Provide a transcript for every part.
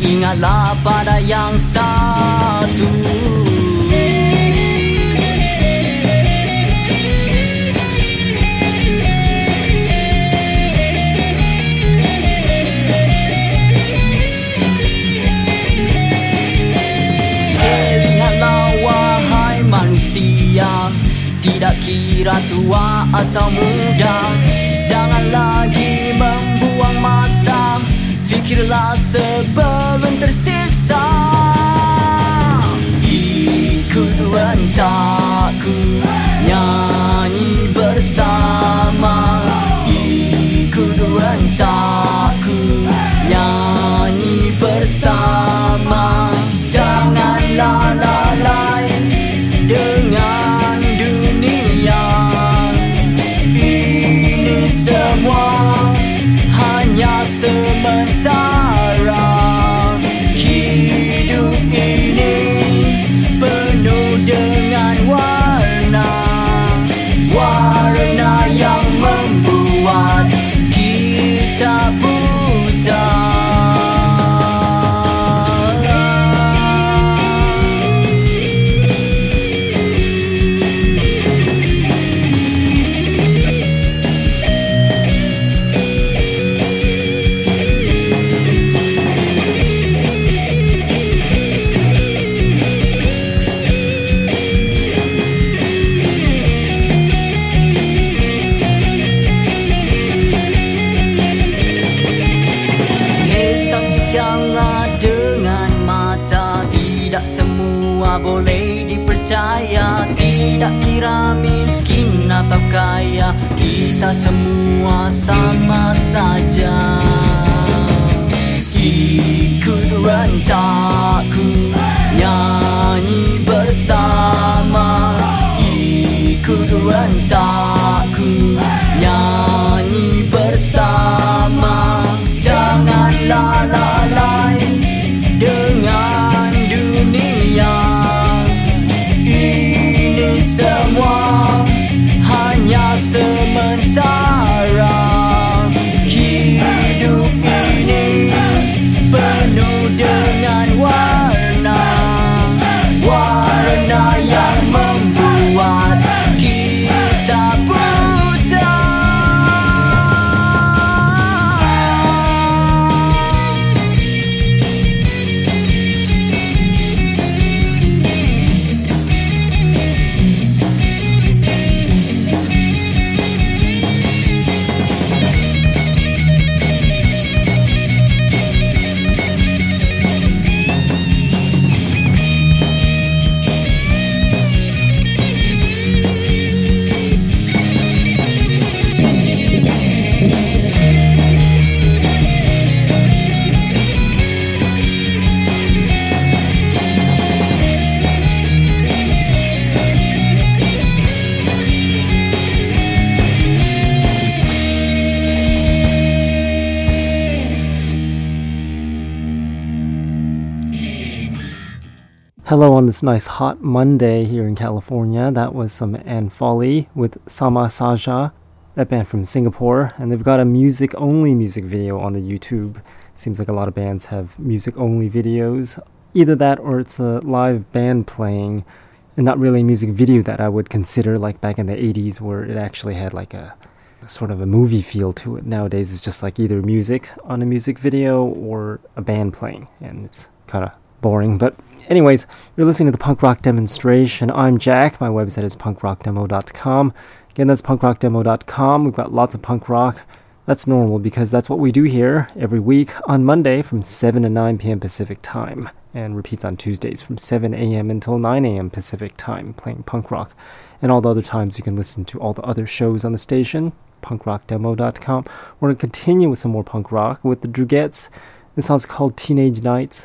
ingatlah pada yang satu. Tidak kira tua atau muda. Jangan lagi membuang masa. Fikirlah sebelum rentakku nyanyi bersama. Kita semua sama saja. Ikut rentakku Nyanyi bersama. Ikut rentakku Hello on this nice hot Monday here in California. That was some Anne Foley with Sama Saja, that band from Singapore, and they've got a music only music video on the YouTube. Seems like a lot of bands have music only videos. Either that or it's a live band playing and not really a music video that I would consider like back in the 80s where it actually had like a sort of a movie feel to it. Nowadays it's just like either music on a music video or a band playing and it's kind of boring. But, anyways, you're listening to the punk rock demonstration. I'm Jack. My website is punkrockdemo.com. Again, that's punkrockdemo.com. We've got lots of punk rock. That's normal because that's what we do here every week on Monday from 7 to 9 p.m. Pacific time and repeats on Tuesdays from 7 a.m. until 9 a.m. Pacific time playing punk rock. And all the other times you can listen to all the other shows on the station, punkrockdemo.com. We're going to continue with some more punk rock with the Drugettes. This song's called Teenage Nights.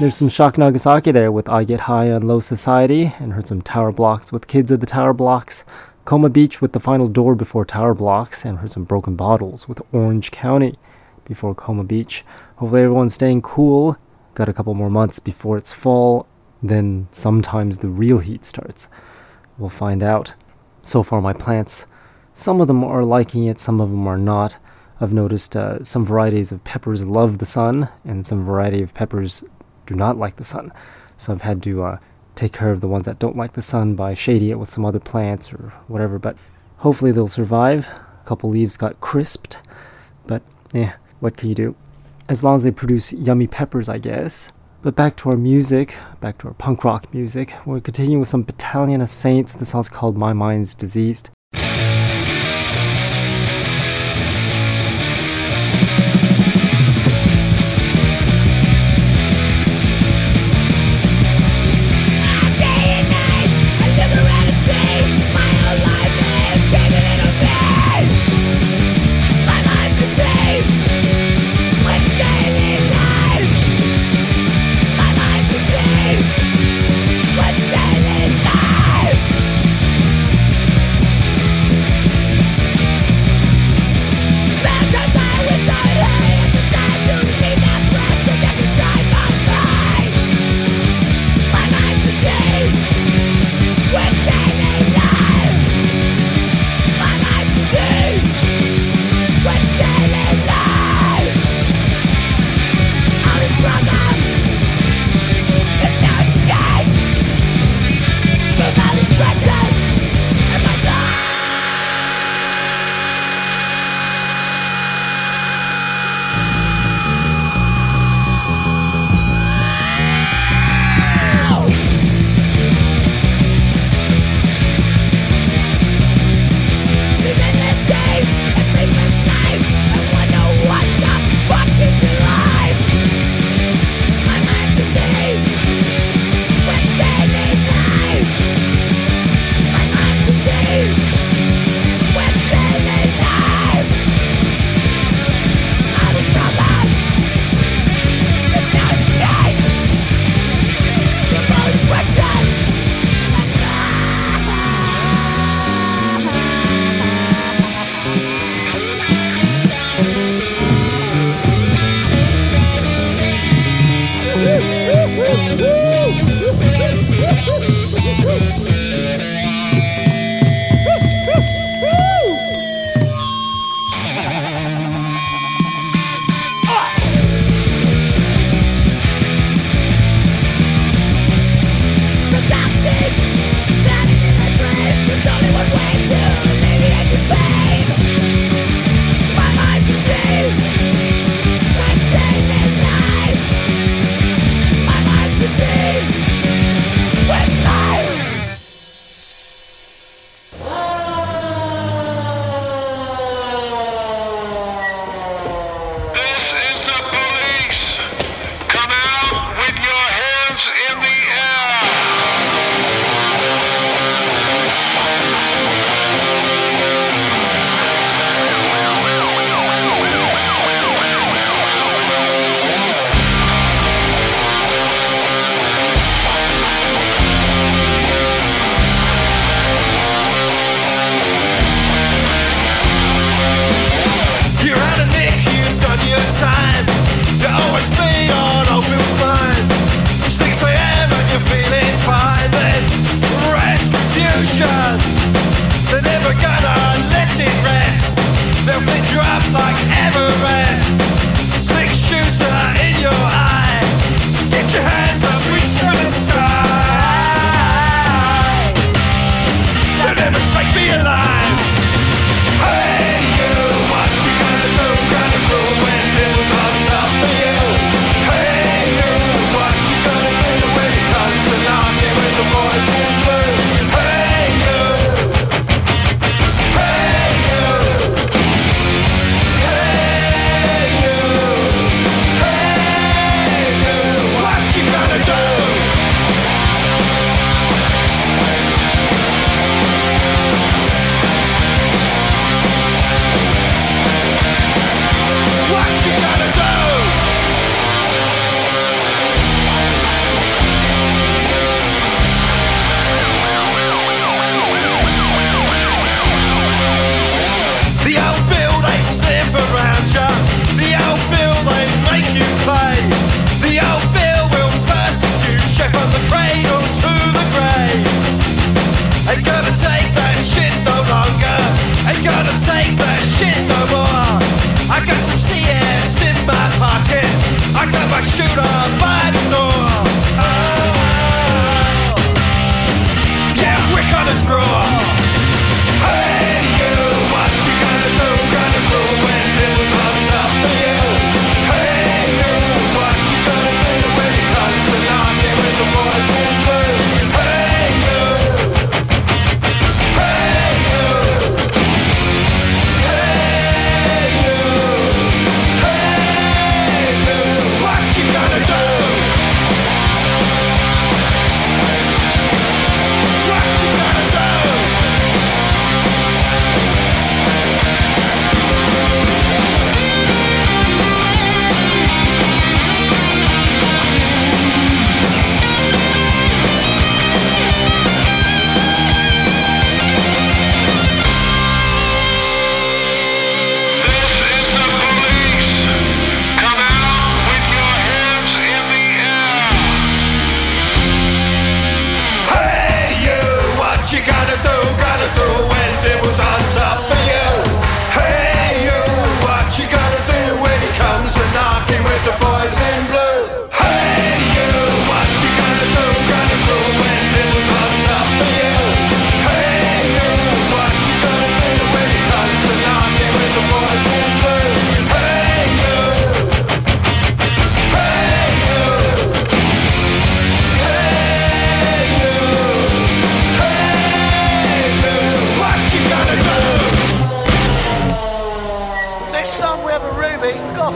There's some Shock Nagasaki there with I Get High on Low Society, and heard some Tower Blocks with Kids of the Tower Blocks, Coma Beach with The Final Door before Tower Blocks, and heard some Broken Bottles with Orange County before Coma Beach. Hopefully everyone's staying cool. Got a couple more months before it's fall, then sometimes the real heat starts. We'll find out. so far my plants, some of them are liking it, some of them are not. I've noticed uh, some varieties of peppers love the sun, and some variety of peppers do not like the sun. So I've had to uh, take care of the ones that don't like the sun by shading it with some other plants or whatever. But hopefully they'll survive. A couple leaves got crisped, but yeah, what can you do? As long as they produce yummy peppers, I guess. But back to our music, back to our punk rock music. We're continuing with some Battalion of Saints. The song's called My Mind's Diseased.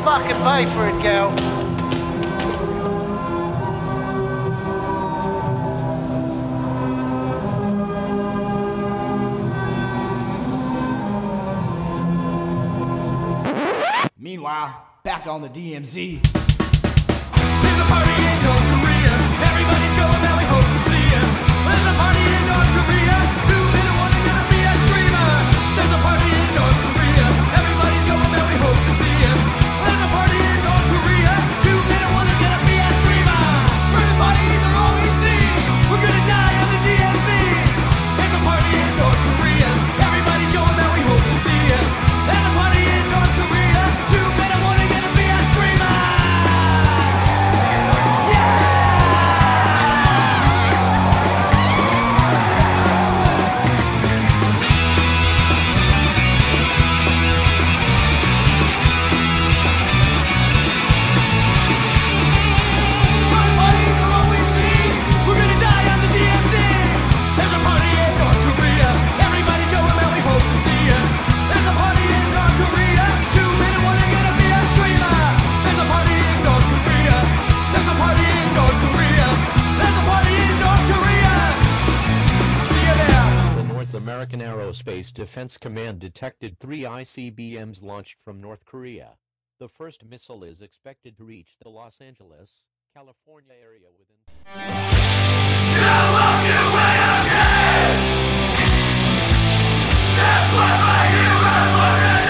fucking pay for it, gal. Meanwhile, back on the DMZ. There's a party in North Korea. Everybody's going, now we hope to see it. There's a party in North Korea. Too. American Aerospace Defense Command detected three ICBMs launched from North Korea. The first missile is expected to reach the Los Angeles, California area within. That's my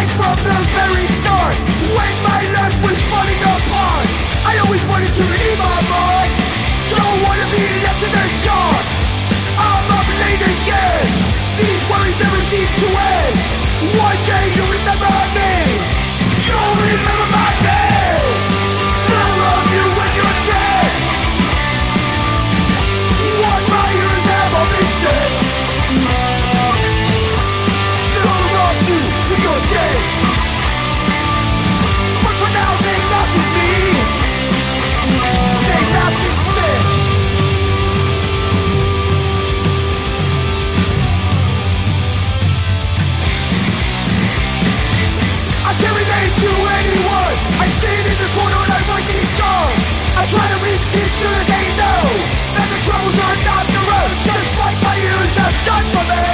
right from the very start. When my life was falling apart I always wanted to leave my mark Don't wanna be left in the dark I'm up late again. These worries never seem to end. One day you'll remember me. You'll remember I try to reach kids so that they know that the troubles are not the road. Just like my ears have done for me.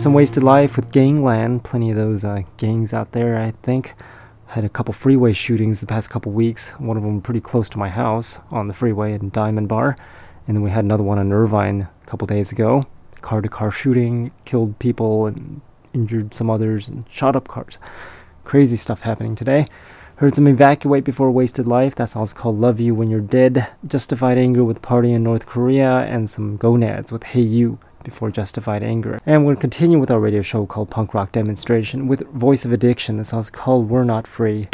Some Wasted Life with Gangland. Plenty of those uh, gangs out there, I think. Had a couple freeway shootings the past couple weeks. One of them pretty close to my house on the freeway in Diamond Bar. And then we had another one in Irvine a couple days ago. Car to car shooting, killed people and injured some others and shot up cars. Crazy stuff happening today. Heard some Evacuate Before Wasted Life. That song's called Love You When You're Dead. Justified Anger with Party in North Korea. And some Gonads with Hey You before Justified Anger. And to continue with our radio show called Punk Rock Demonstration with Voice of Addiction. The song's called We're Not Free.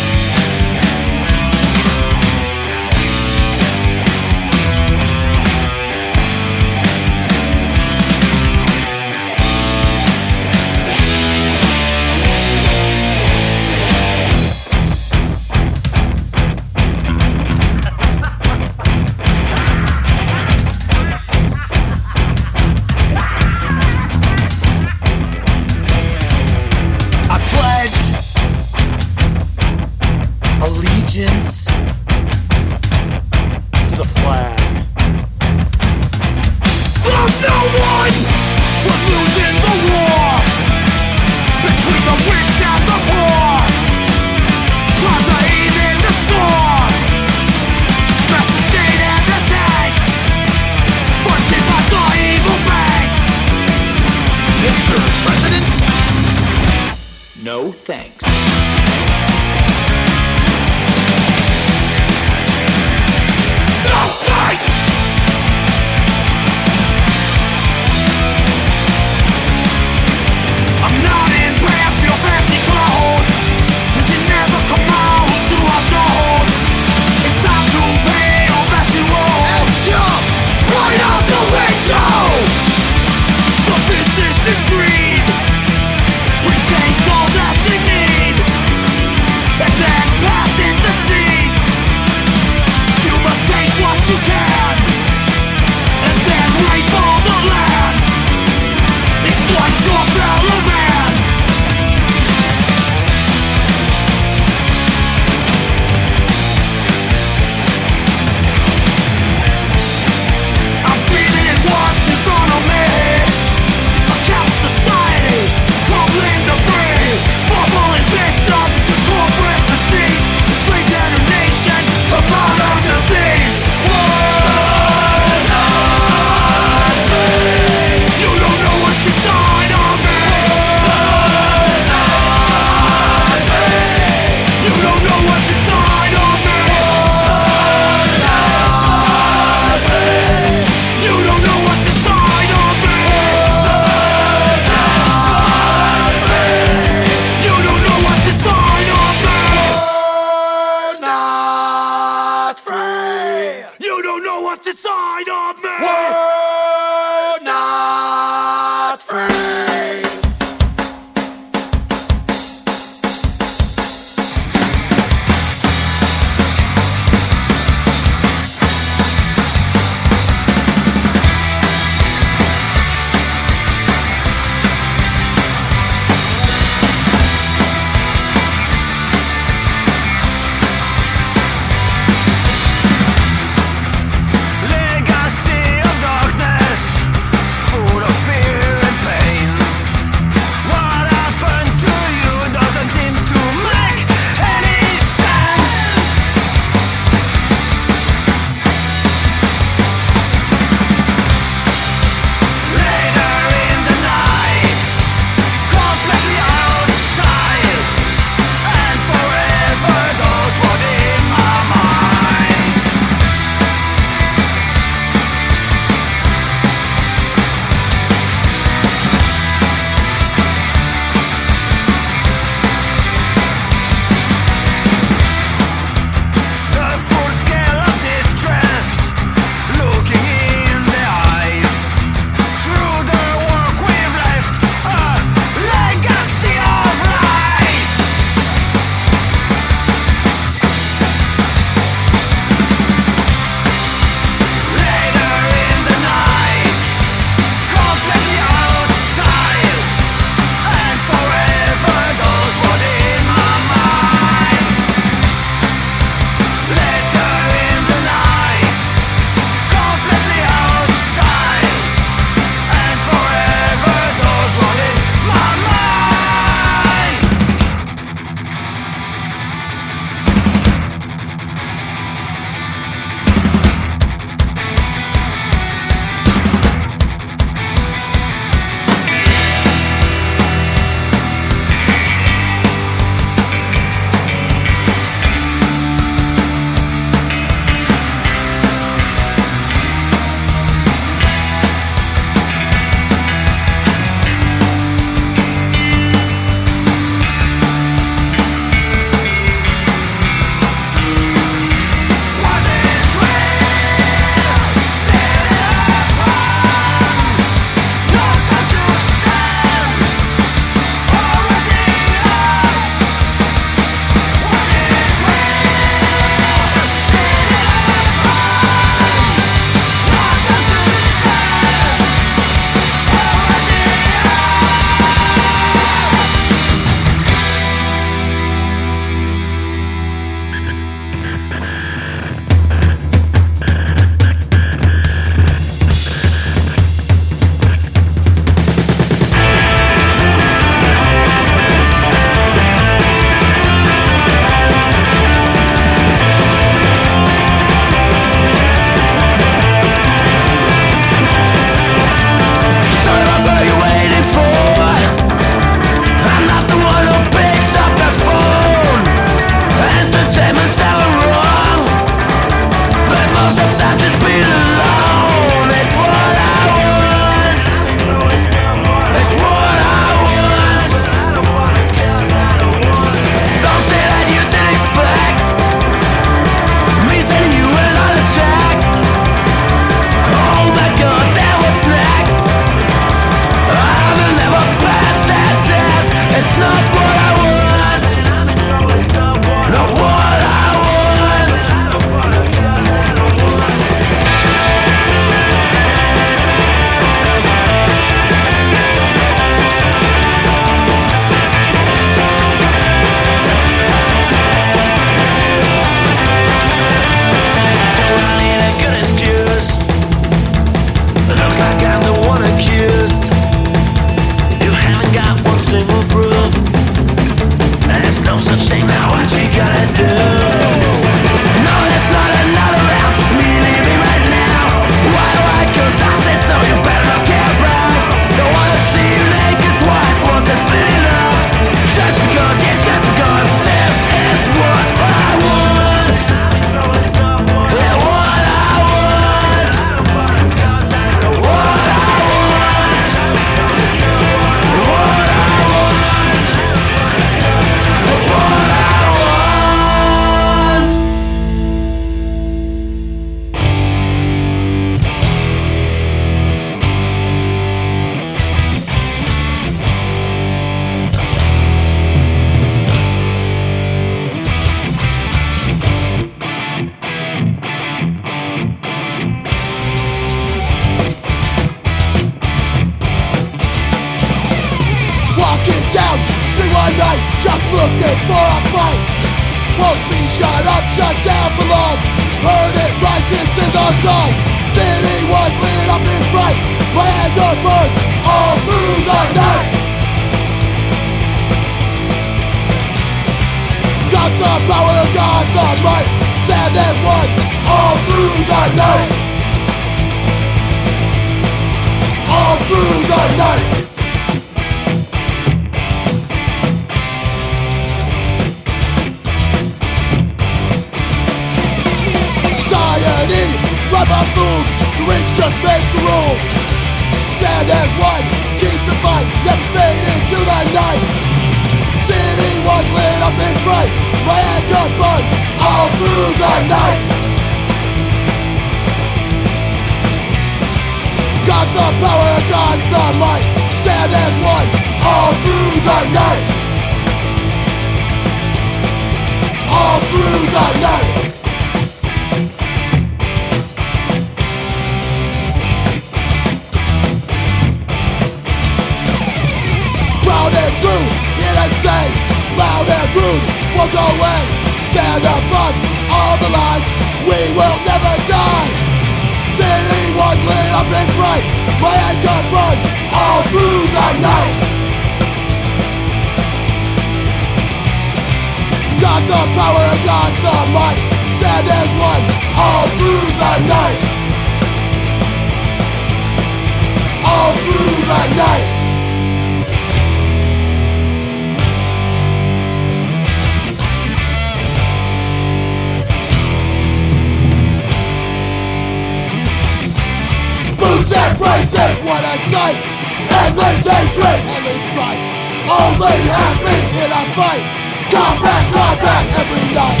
night. Come back, come back every night.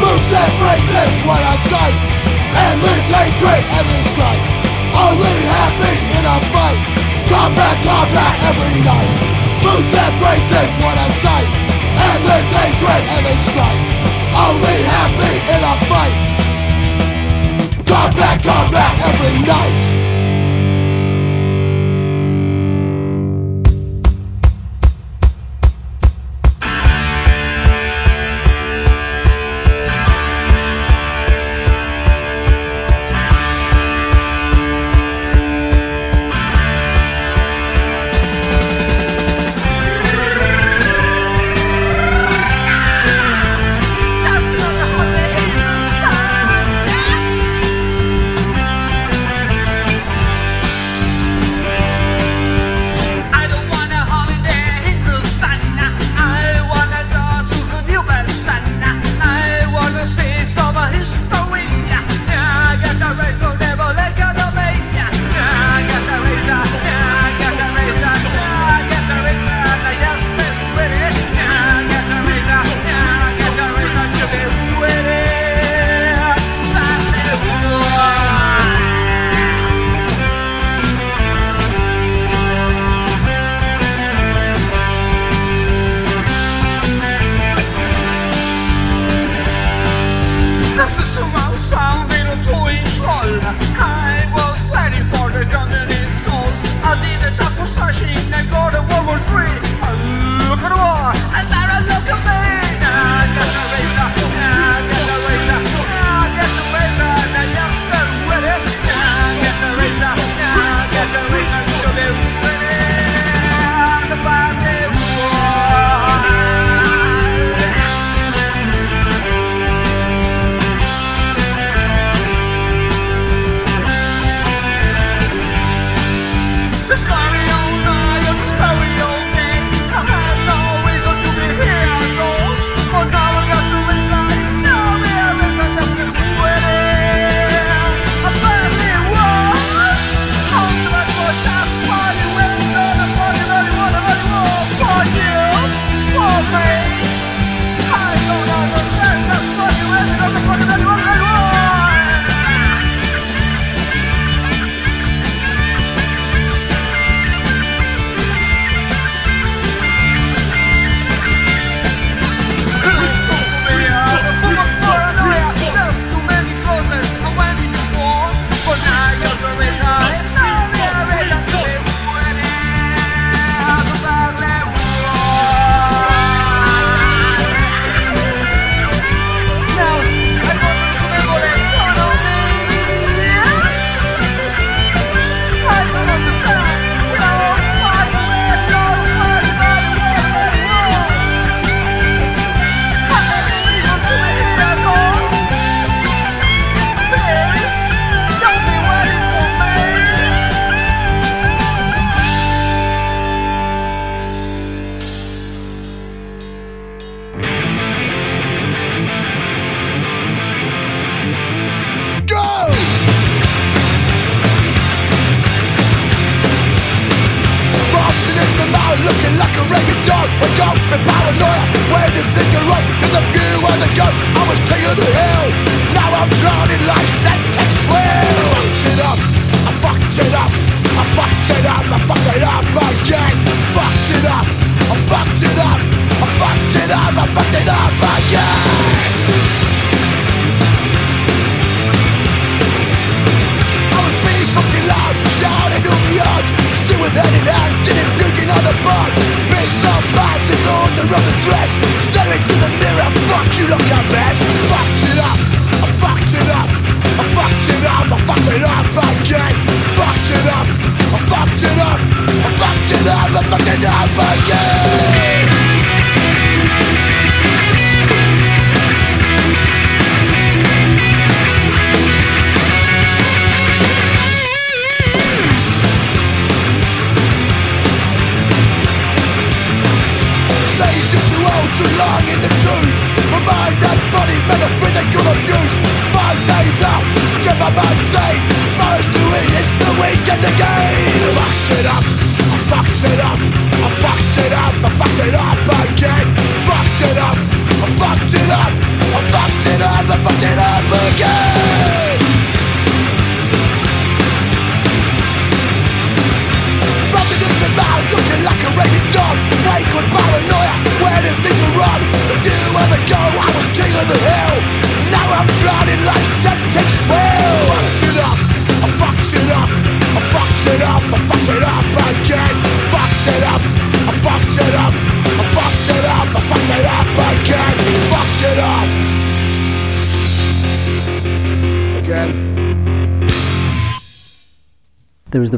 Moves and phrases what I say Endless hatred, endless strife. Only happy in a fight. Come back, come back every night. Boots and braces, what a sight. Endless hatred, endless strife. Only happy in a fight. Come back, come back every night.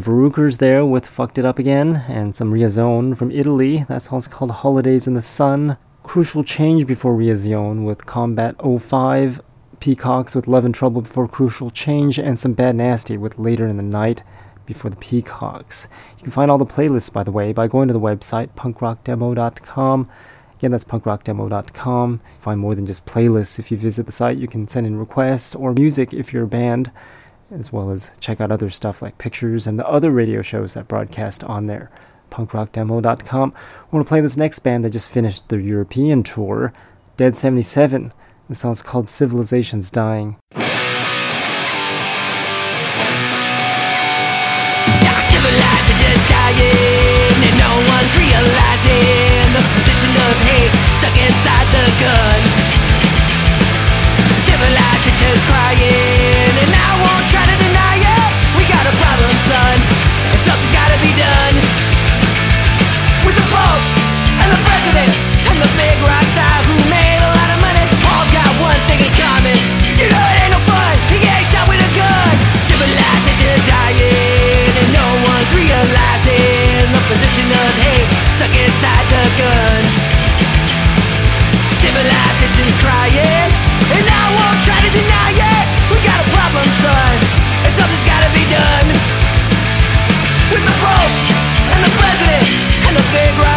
Verrucker's there with Fucked It Up Again, and some Riazone from Italy. That song's called Holidays in the Sun. Crucial Change before Riazone with Combat 05. Peacocks with Love and Trouble before Crucial Change, and some Bad Nasty with Later in the Night before the Peacocks. You can find all the playlists, by the way, by going to the website punkrockdemo.com. Again, that's punkrockdemo.com. Find more than just playlists if you visit the site. You can send in requests or music if you're a band as well as check out other stuff like pictures and the other radio shows that broadcast on there. Punkrockdemo.com. I want to play this next band that just finished their European tour, Dead 77. The song's called Civilization's Dying. crying of hate stuck inside the gun. Crying, and I won't try to deny it. We got a problem, son, and something's gotta be done. With the and the President and the big.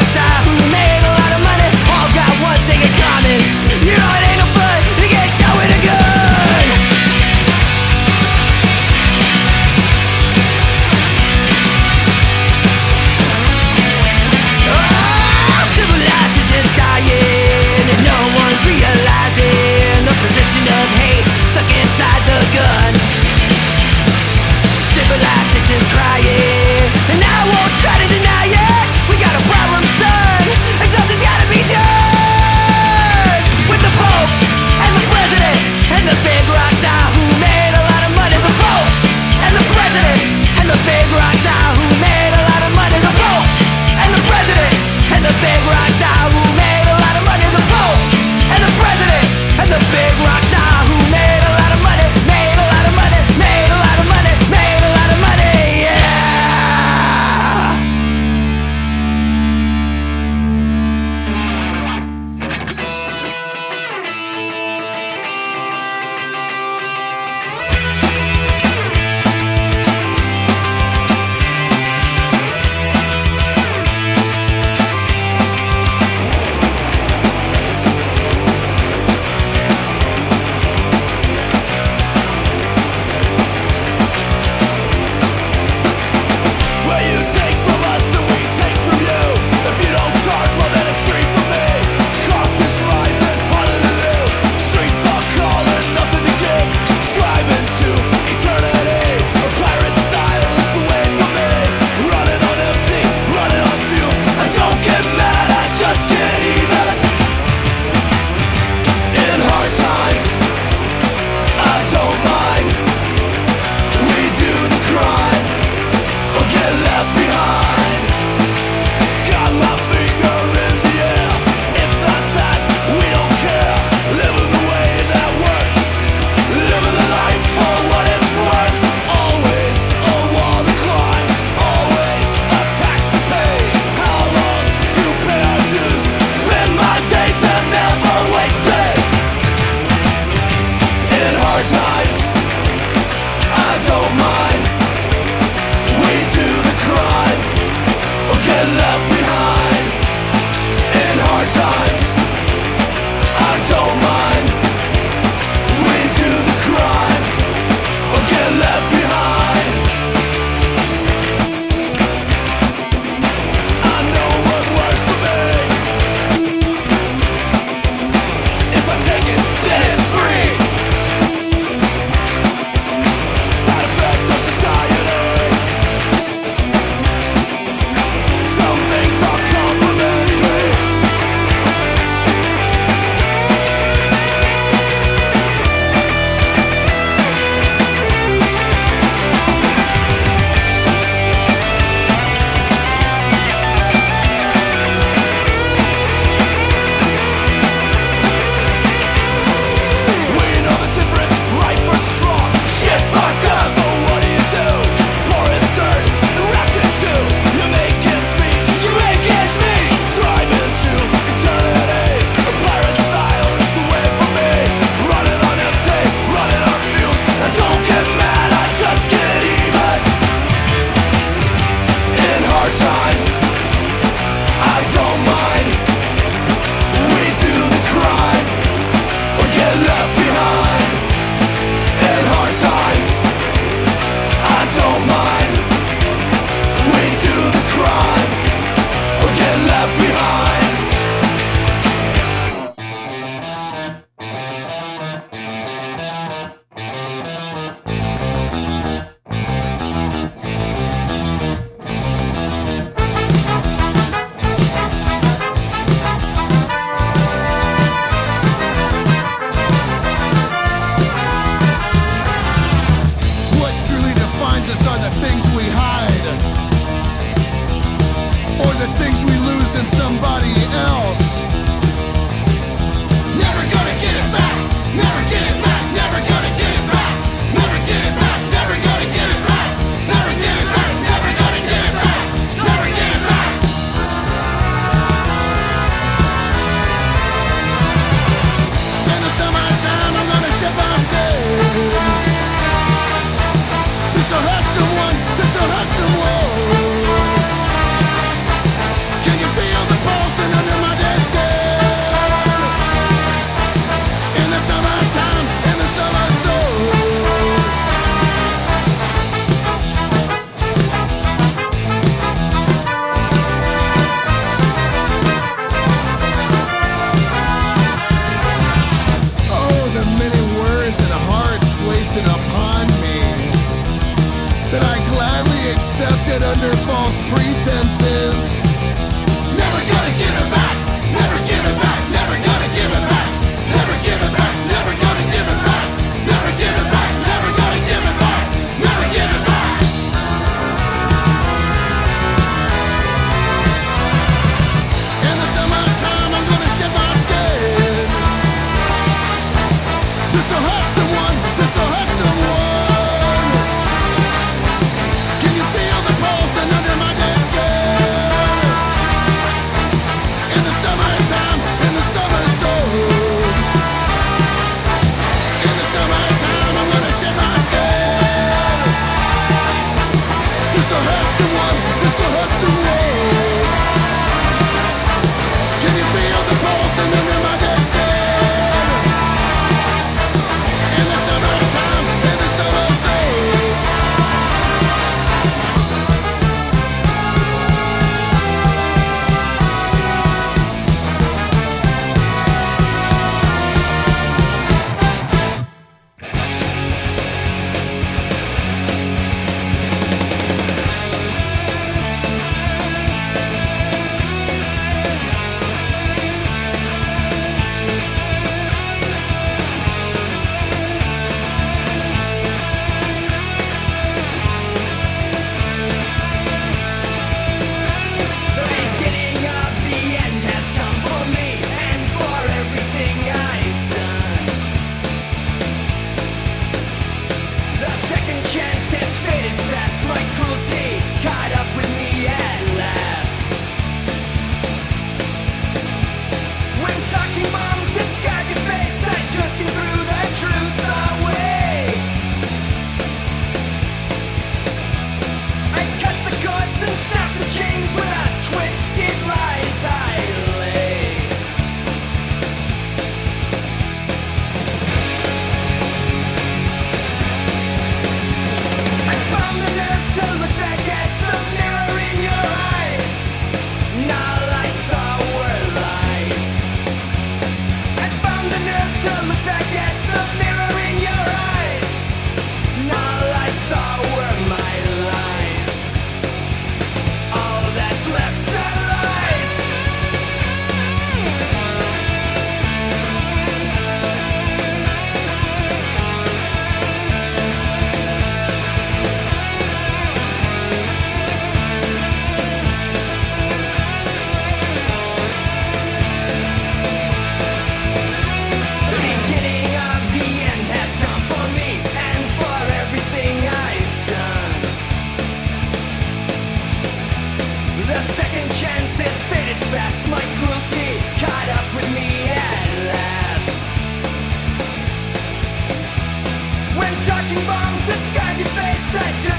the nerve to look back at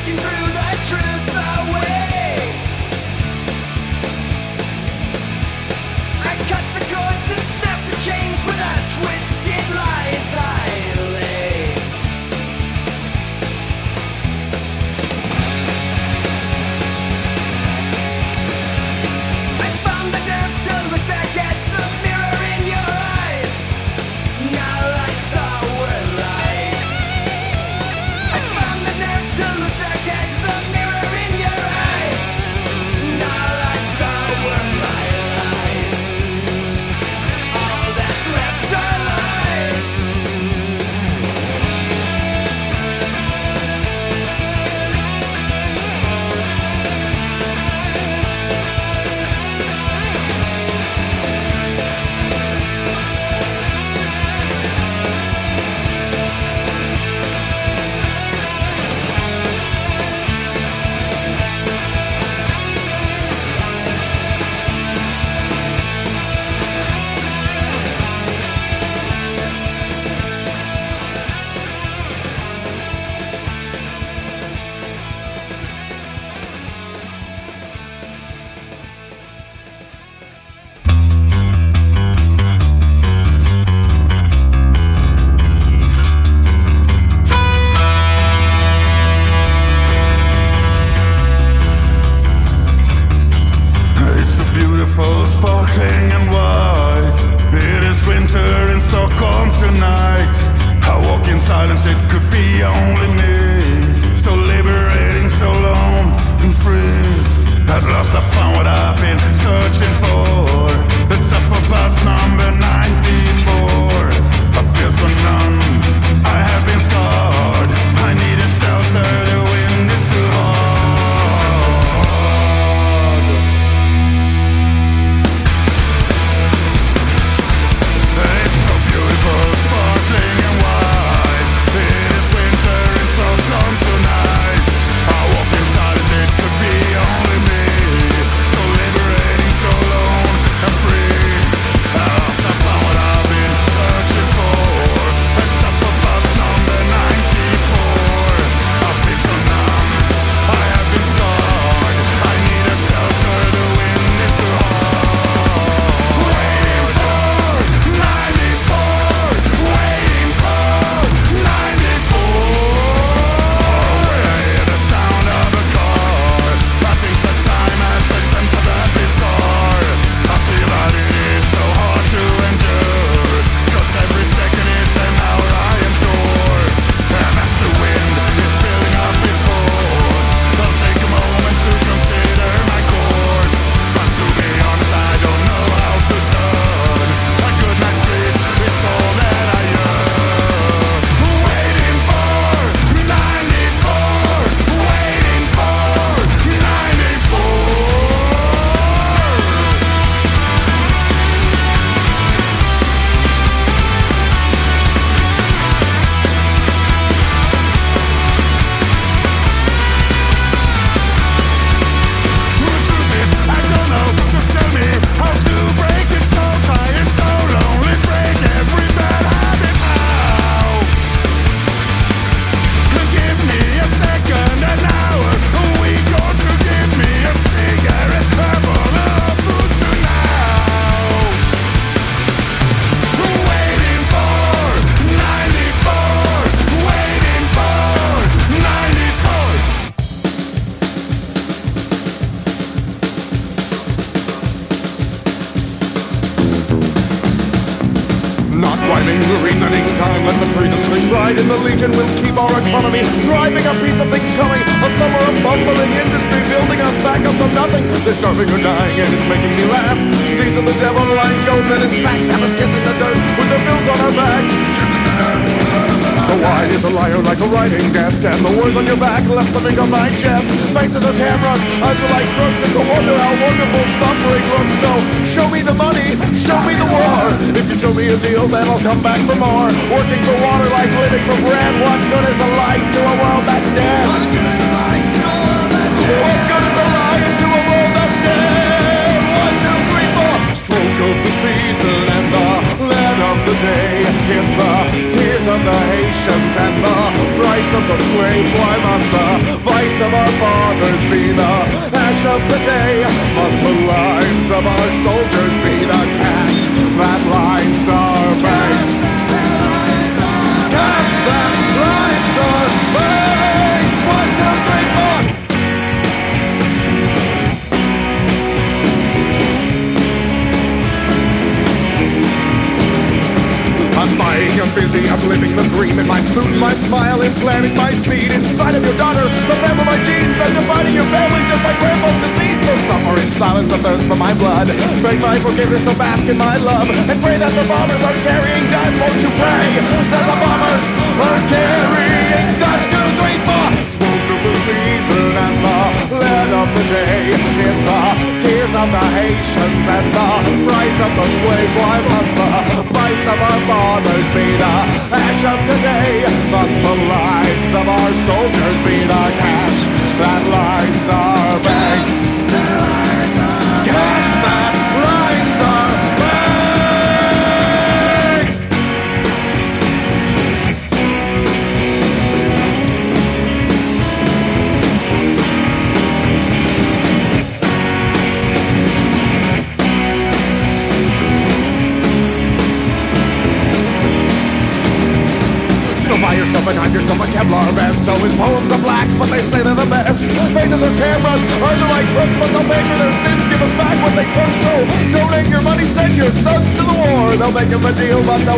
walking through.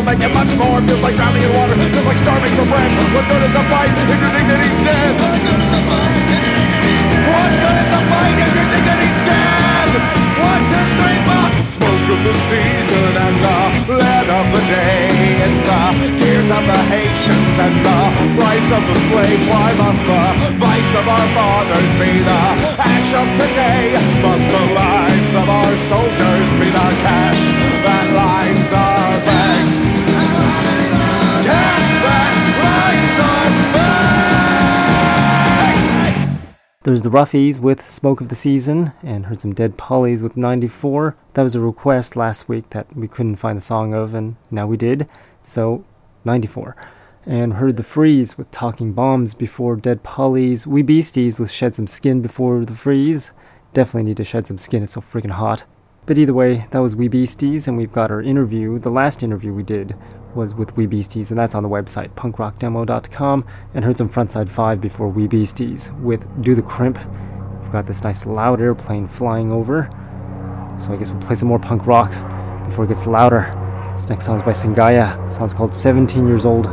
They'll make it much more. Feels like drowning in water, feels like starving for bread. What good is a fight if your dignity's dead? What good is a fight if your dignity's dead? What good is a fight? One, two, three, four. Smoke of the season and the lead of the day. It's the tears of the Haitians and the price of the slaves. Why must the vice of our fathers be the ash of today? Must the lives of our soldiers be the cash that lines our banks? There's the Roughies with Smoke of the Season, and heard some Dead Pollies with 94. That was a request last week that we couldn't find the song of, and now we did. So, 94. And heard the Freeze with Talking Bombs before Dead Pollies. We Beasties with Shed Some Skin before the Freeze. Definitely need to shed some skin, it's so freaking hot. But either way, that was We Beasties, and we've got our interview. The last interview we did was with We Beasties, and that's on the website, punkrockdemo.com. And heard some Frontside 5 before We Beasties with Do the Crimp. We've got this nice loud airplane flying over. So I guess we'll play some more punk rock before it gets louder. This next song's by Singaya. The song's called 17 Years Old.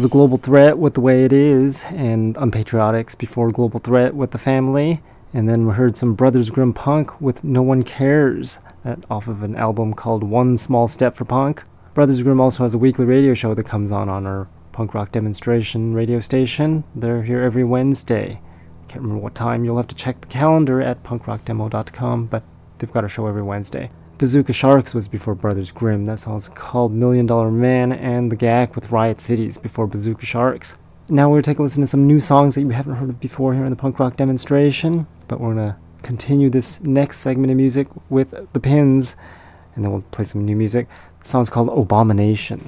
Was a global threat with the way it is, and Unpatriotics before Global Threat with the family. And then we heard some Brothers Grimm punk with No One Cares, that off of an album called One Small Step for Punk. Brothers Grimm also has a weekly radio show that comes on on our punk rock demonstration radio station. They're here every Wednesday. Can't remember what time. You'll have to check the calendar at punkrockdemo.com, but they've got a show every Wednesday. Bazooka Sharks was before Brothers Grimm. That song's called Million Dollar Man, and The Gag with Riot Cities before Bazooka Sharks. Now we're going to take a listen to some new songs that you haven't heard of before here in the punk rock demonstration, but we're going to continue this next segment of music with The Pins, and then we'll play some new music. The song's called Abomination.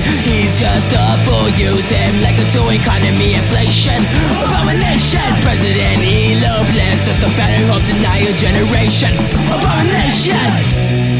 He's just a fool. Him like a tool. Economy, inflation, abomination. President Elon Bless just a banner of denial generation. Abomination.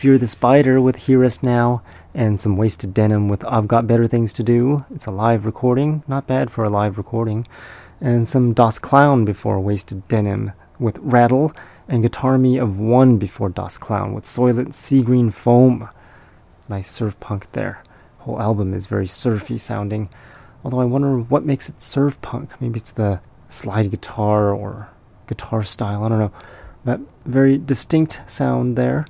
Fear the Spider with Hear Us Now, and some Wasted Denim with I've Got Better Things to Do. It's a live recording, not bad for a live recording. And some Das Clown before Wasted Denim with Rattle, and Guitar Me of One before Das Clown with Soylent Sea Green Foam. Nice surf punk there. Whole album is very surfy sounding. Although I wonder what makes it surf punk. Maybe it's the slide guitar or guitar style. I don't know. But very distinct sound there.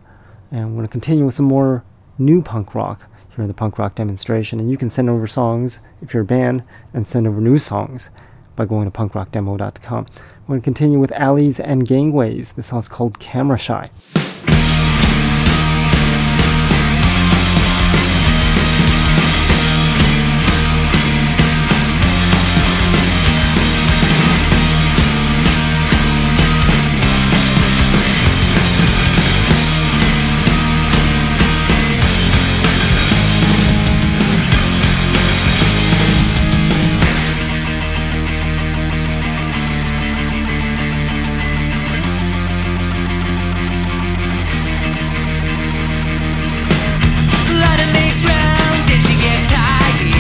And we're going to continue with some more new punk rock here in the punk rock demonstration. And you can send over songs if you're a band and send over new songs by going to punkrockdemo.com. We're going to continue with Alleys and Gangways. This song's called Camera Shy. Chaser,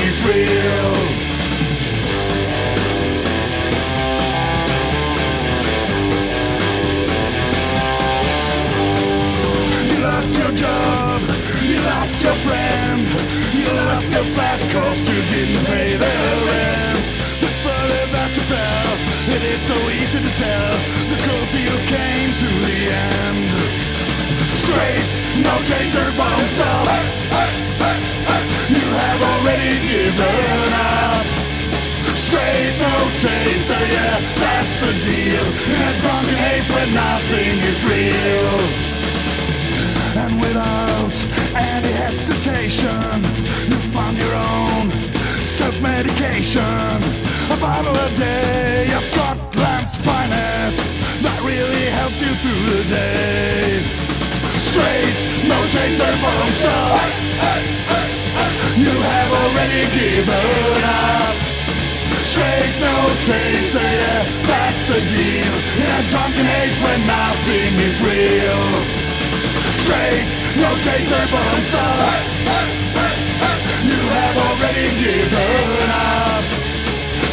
is real. You lost your job, you lost your friend, you left your flat cause you didn't pay the rent. The further that you fell, it is so easy to tell, the closer you came to the end. Straight, no chaser, but himself. You have already given up. Straight, no chaser, yeah, that's the deal. In drunken haze when nothing is real and without any hesitation, you found your own self-medication. A bottle a day of Scotland's finest that really helped you through the day. Straight, no chaser for himself. You have already given up. Straight, no chaser, yeah, that's the deal. In a drunken haze when nothing is real straight, no chaser for himself. You have already given up.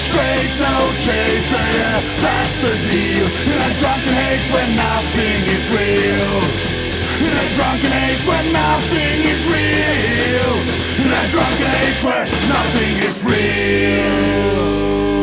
Straight, no chaser, yeah, that's the deal. In a drunken haze when nothing is real. In a drunken age when nothing is real. In a drunken haze where nothing is real.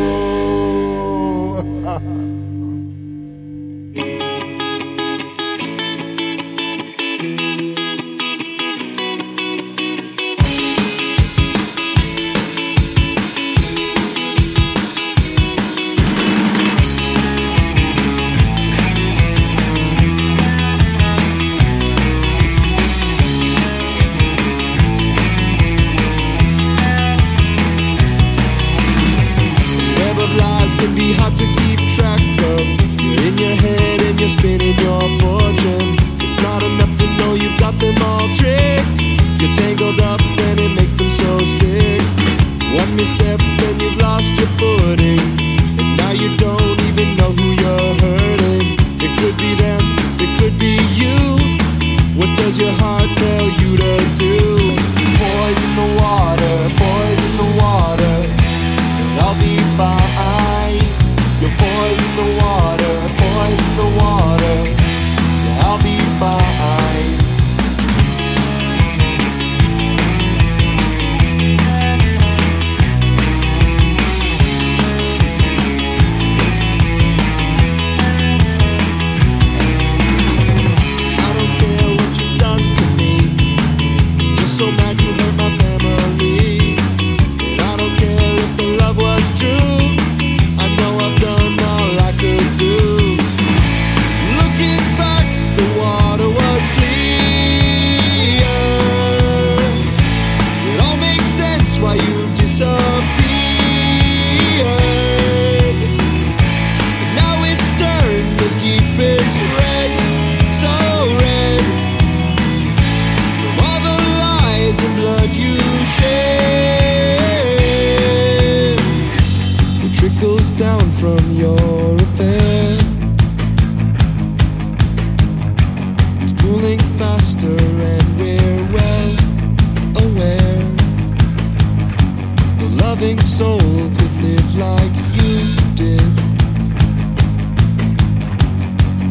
Loving soul could live like you did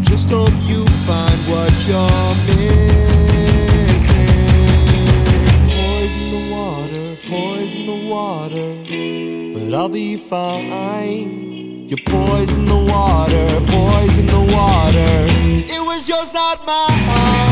Just hope you find what you're missing. Poison the water, poison the water, but I'll be fine. You poison the water, poison the water. It was yours, not mine.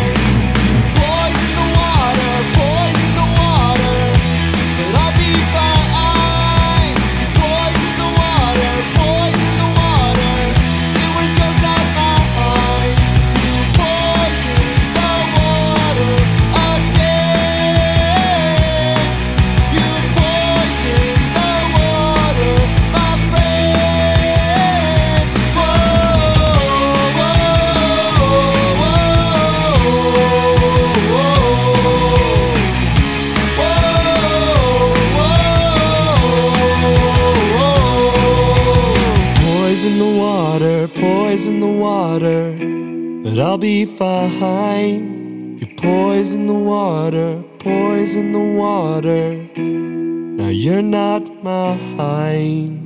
I'll be fine. You poison the water, poison the water. Now you're not mine.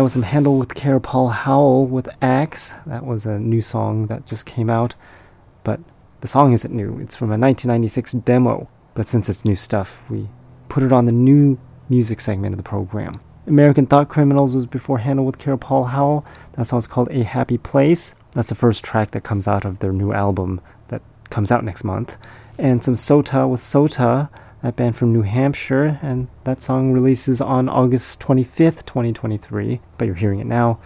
That was some Handle with Care, Paul Howell with Axe. That was a new song that just came out, but the song isn't new. It's from a 1996 demo, but since it's new stuff, we put it on the new music segment of the program. American Thought Criminals was before Handle with Care, Paul Howell. That song's called A Happy Place. That's the first track that comes out of their new album that comes out next month. And some Sota with Sota that band from New Hampshire, and that song releases on August 25th, 2023, but you're hearing it now.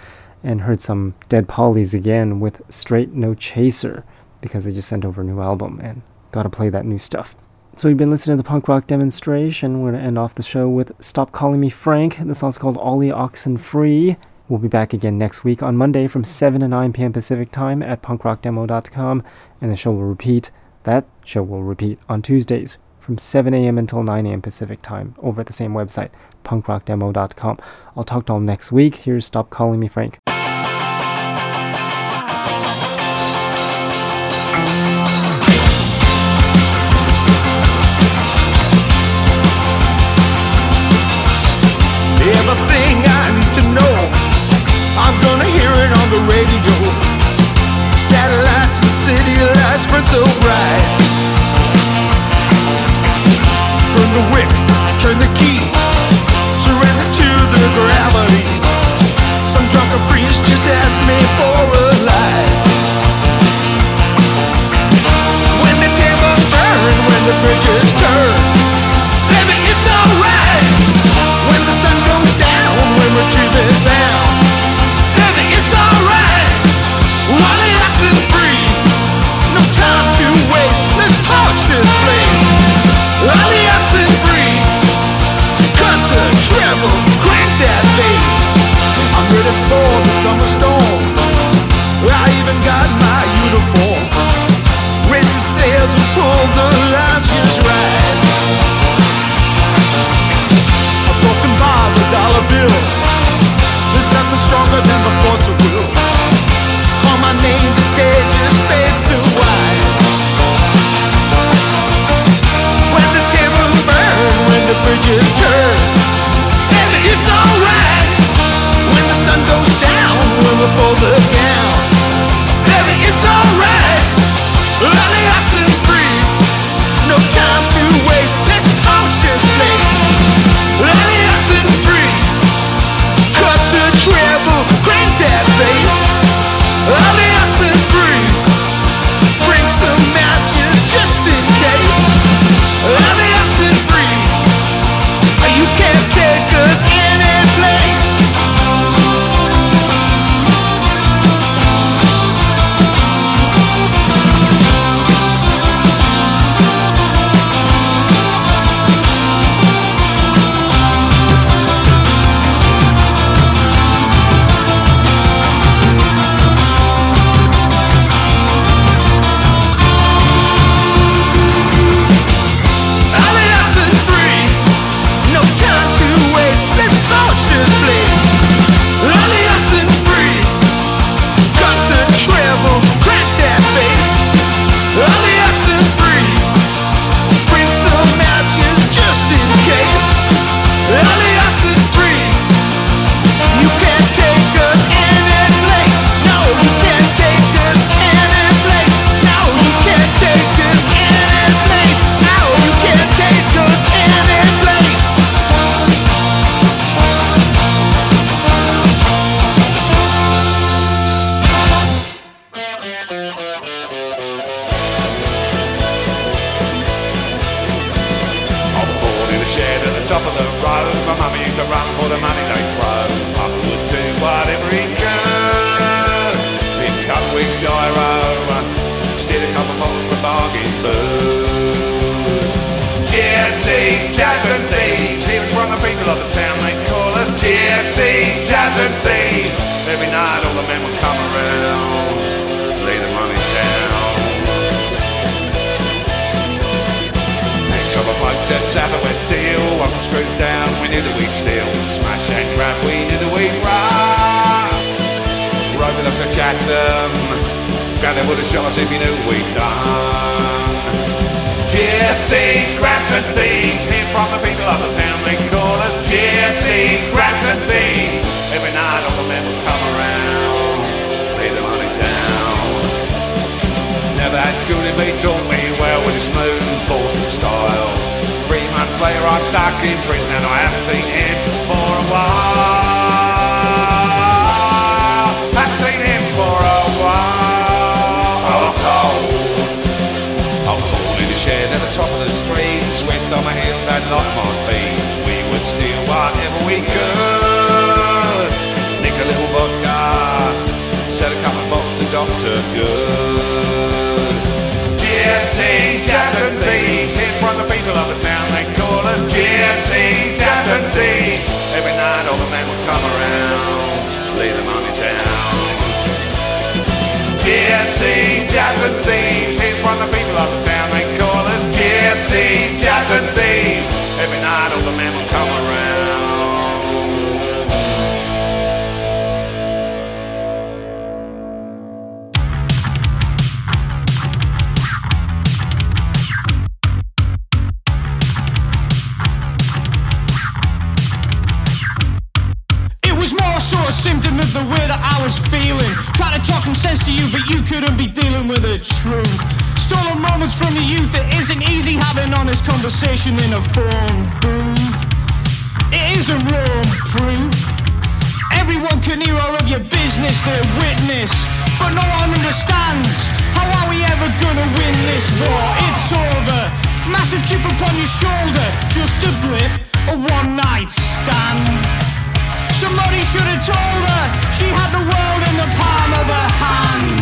And heard some Dead Pollies again with Straight No Chaser because they just sent over a new album and gotta play that new stuff. So we've been listening to the punk rock demonstration. We're gonna end off the show with Stop Calling Me Frank. The song's called Ollie Oxen Free. We'll be back again next week on Monday from 7 to 9 p.m. Pacific time at punkrockdemo.com, and the show will repeat. That show will repeat on Tuesdays from 7 a.m. until 9 a.m. Pacific time over at the same website, punkrockdemo.com. I'll talk to all next week. Here's Stop Calling Me Frank. Everything I need to know, I'm gonna hear it on the radio. Satellites and city lights burn so bright. The wick, turn the key, surrender to the gravity. Some drunken priest just asked me for a light. When the tables burn, when the bridges turn, baby, it's alright. When the sun goes down, when we're driven down, baby, it's alright. While no time to waste. Let's torch this place. The treble, that bass. I'm ready for the summer storm. I even got my uniform. Raise the sails and pull the lines just right. A broken bar's a dollar bill. There's nothing stronger than the force of will. Call my name, the day just fades to white. When the tables burn, when the bridges turn, alright. When the sun goes down, when we fold the gown, baby, it's alright. Shed at the top of the street, swift on my heels and not my feet. We would steal whatever we could. Nick a little vodka, sell a couple of bottles to Doctor Good. GFC, jazz and thieves, hid from the people of the town. They call us GFC, jazz and thieves. Every night all the men would come around, lay the money down. GFC, jazz and thieves, hid from the people of the town. GFC, jazz and thieves. Every night all the men would come around. Conversation in a phone booth. It isn't wrong proof. Everyone can hear all of your business, they witness. But no one understands. How are we ever gonna win this war? It's over. Massive chip upon your shoulder, just a blip, a one night stand. Somebody should have told her she had the world in the palm of her hand.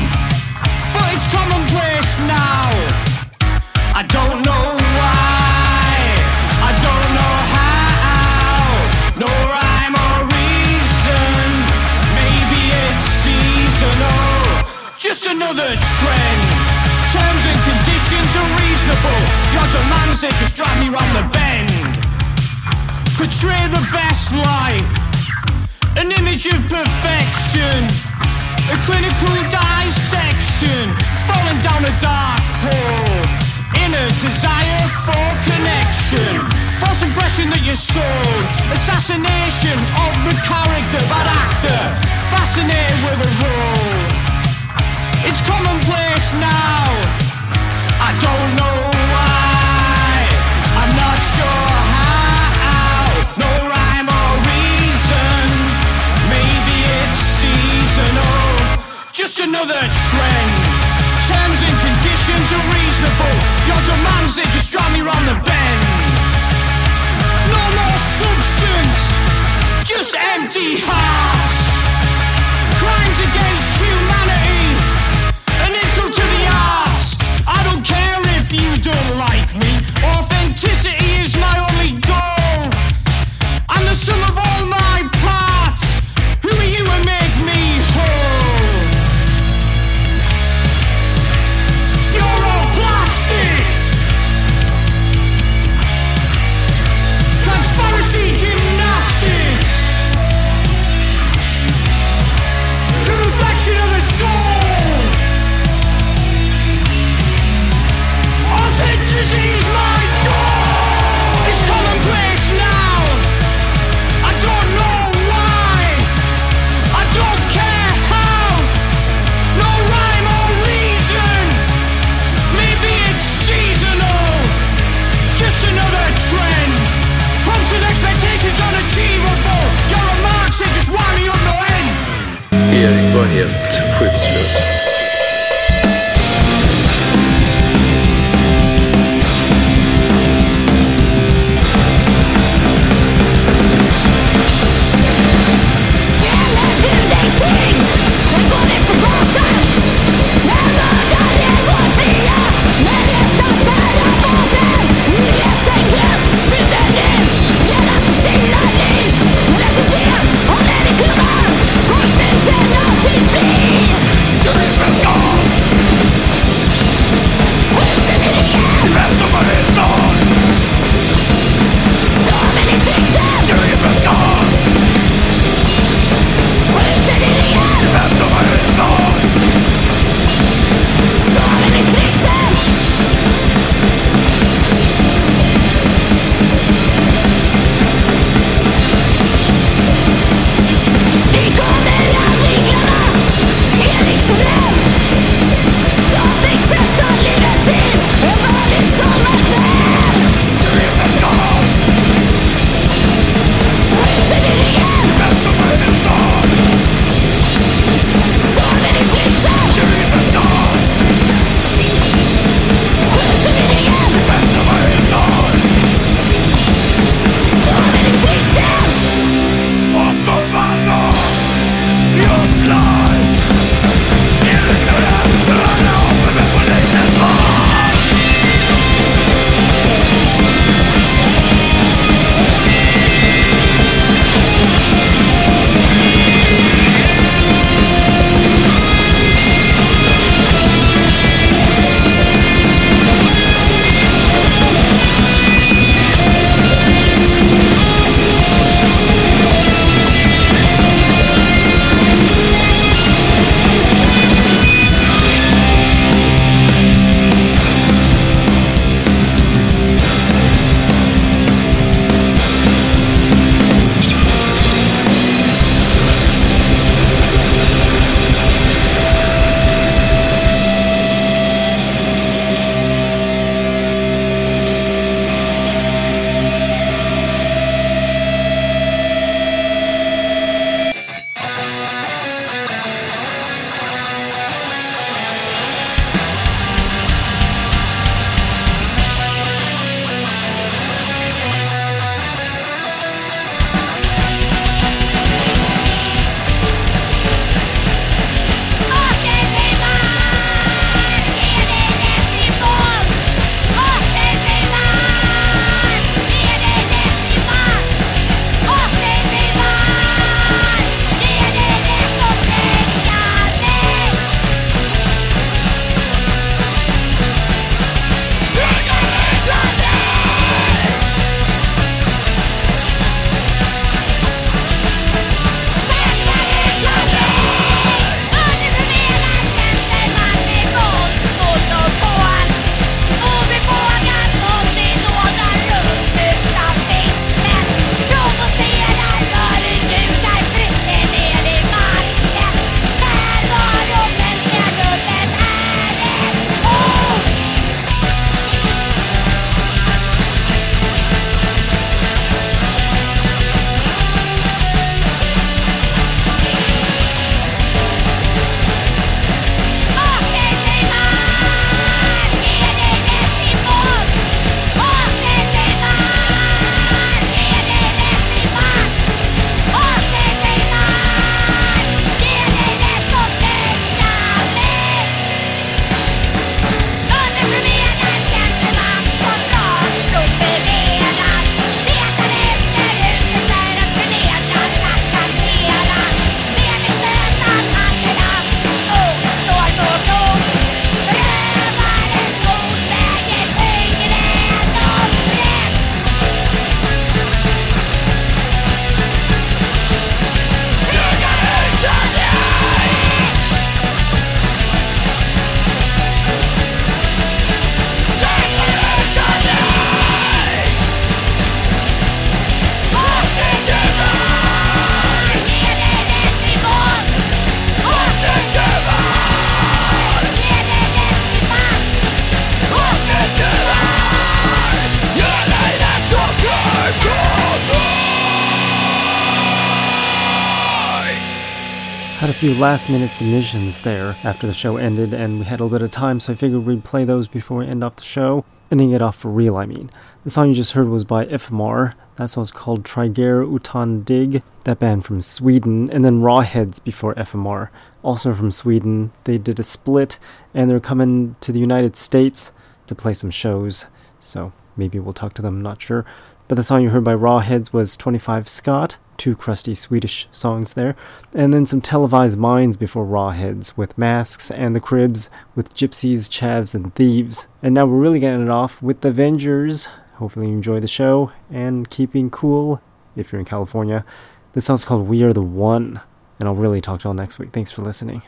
But it's commonplace now. I don't know why. Just another trend. Terms and conditions are reasonable. Your demands they just drive me round the bend. Portray the best life. An image of perfection. A clinical dissection. Falling down a dark hole. In a desire for connection. False impression that you're sold. Assassination of the character, bad actor. Fascinated with a role. It's commonplace now. I don't know why. I'm not sure how. No rhyme or reason. Maybe it's seasonal. Just another trend. Terms and conditions are reasonable. Your demands they just drive me round the bend. No more substance. Just empty hearts. Crimes against humanity. Don't like me. Authenticity is my only goal. I'm the sum of all last minute submissions there after the show ended, and we had a little bit of time, so I figured we'd play those before we end off the show. Ending it off for real, I mean. The song you just heard was by Ifmar. That song's called Triger Utan Dig, that band from Sweden, and then Rawheads before FMR, also from Sweden. They did a split, and they're coming to the United States to play some shows, so maybe we'll talk to them, not sure. But the song you heard by Rawheads was 25 Scott, two crusty Swedish songs there, and then some televised minds before Rawheads with Masks and the Cribs with Gypsies, Chavs, and Thieves. And now we're really getting it off with the Avengers. Hopefully you enjoy the show and keeping cool if you're in California. This song's called We Are the One, and I'll really talk to y'all next week. Thanks for listening.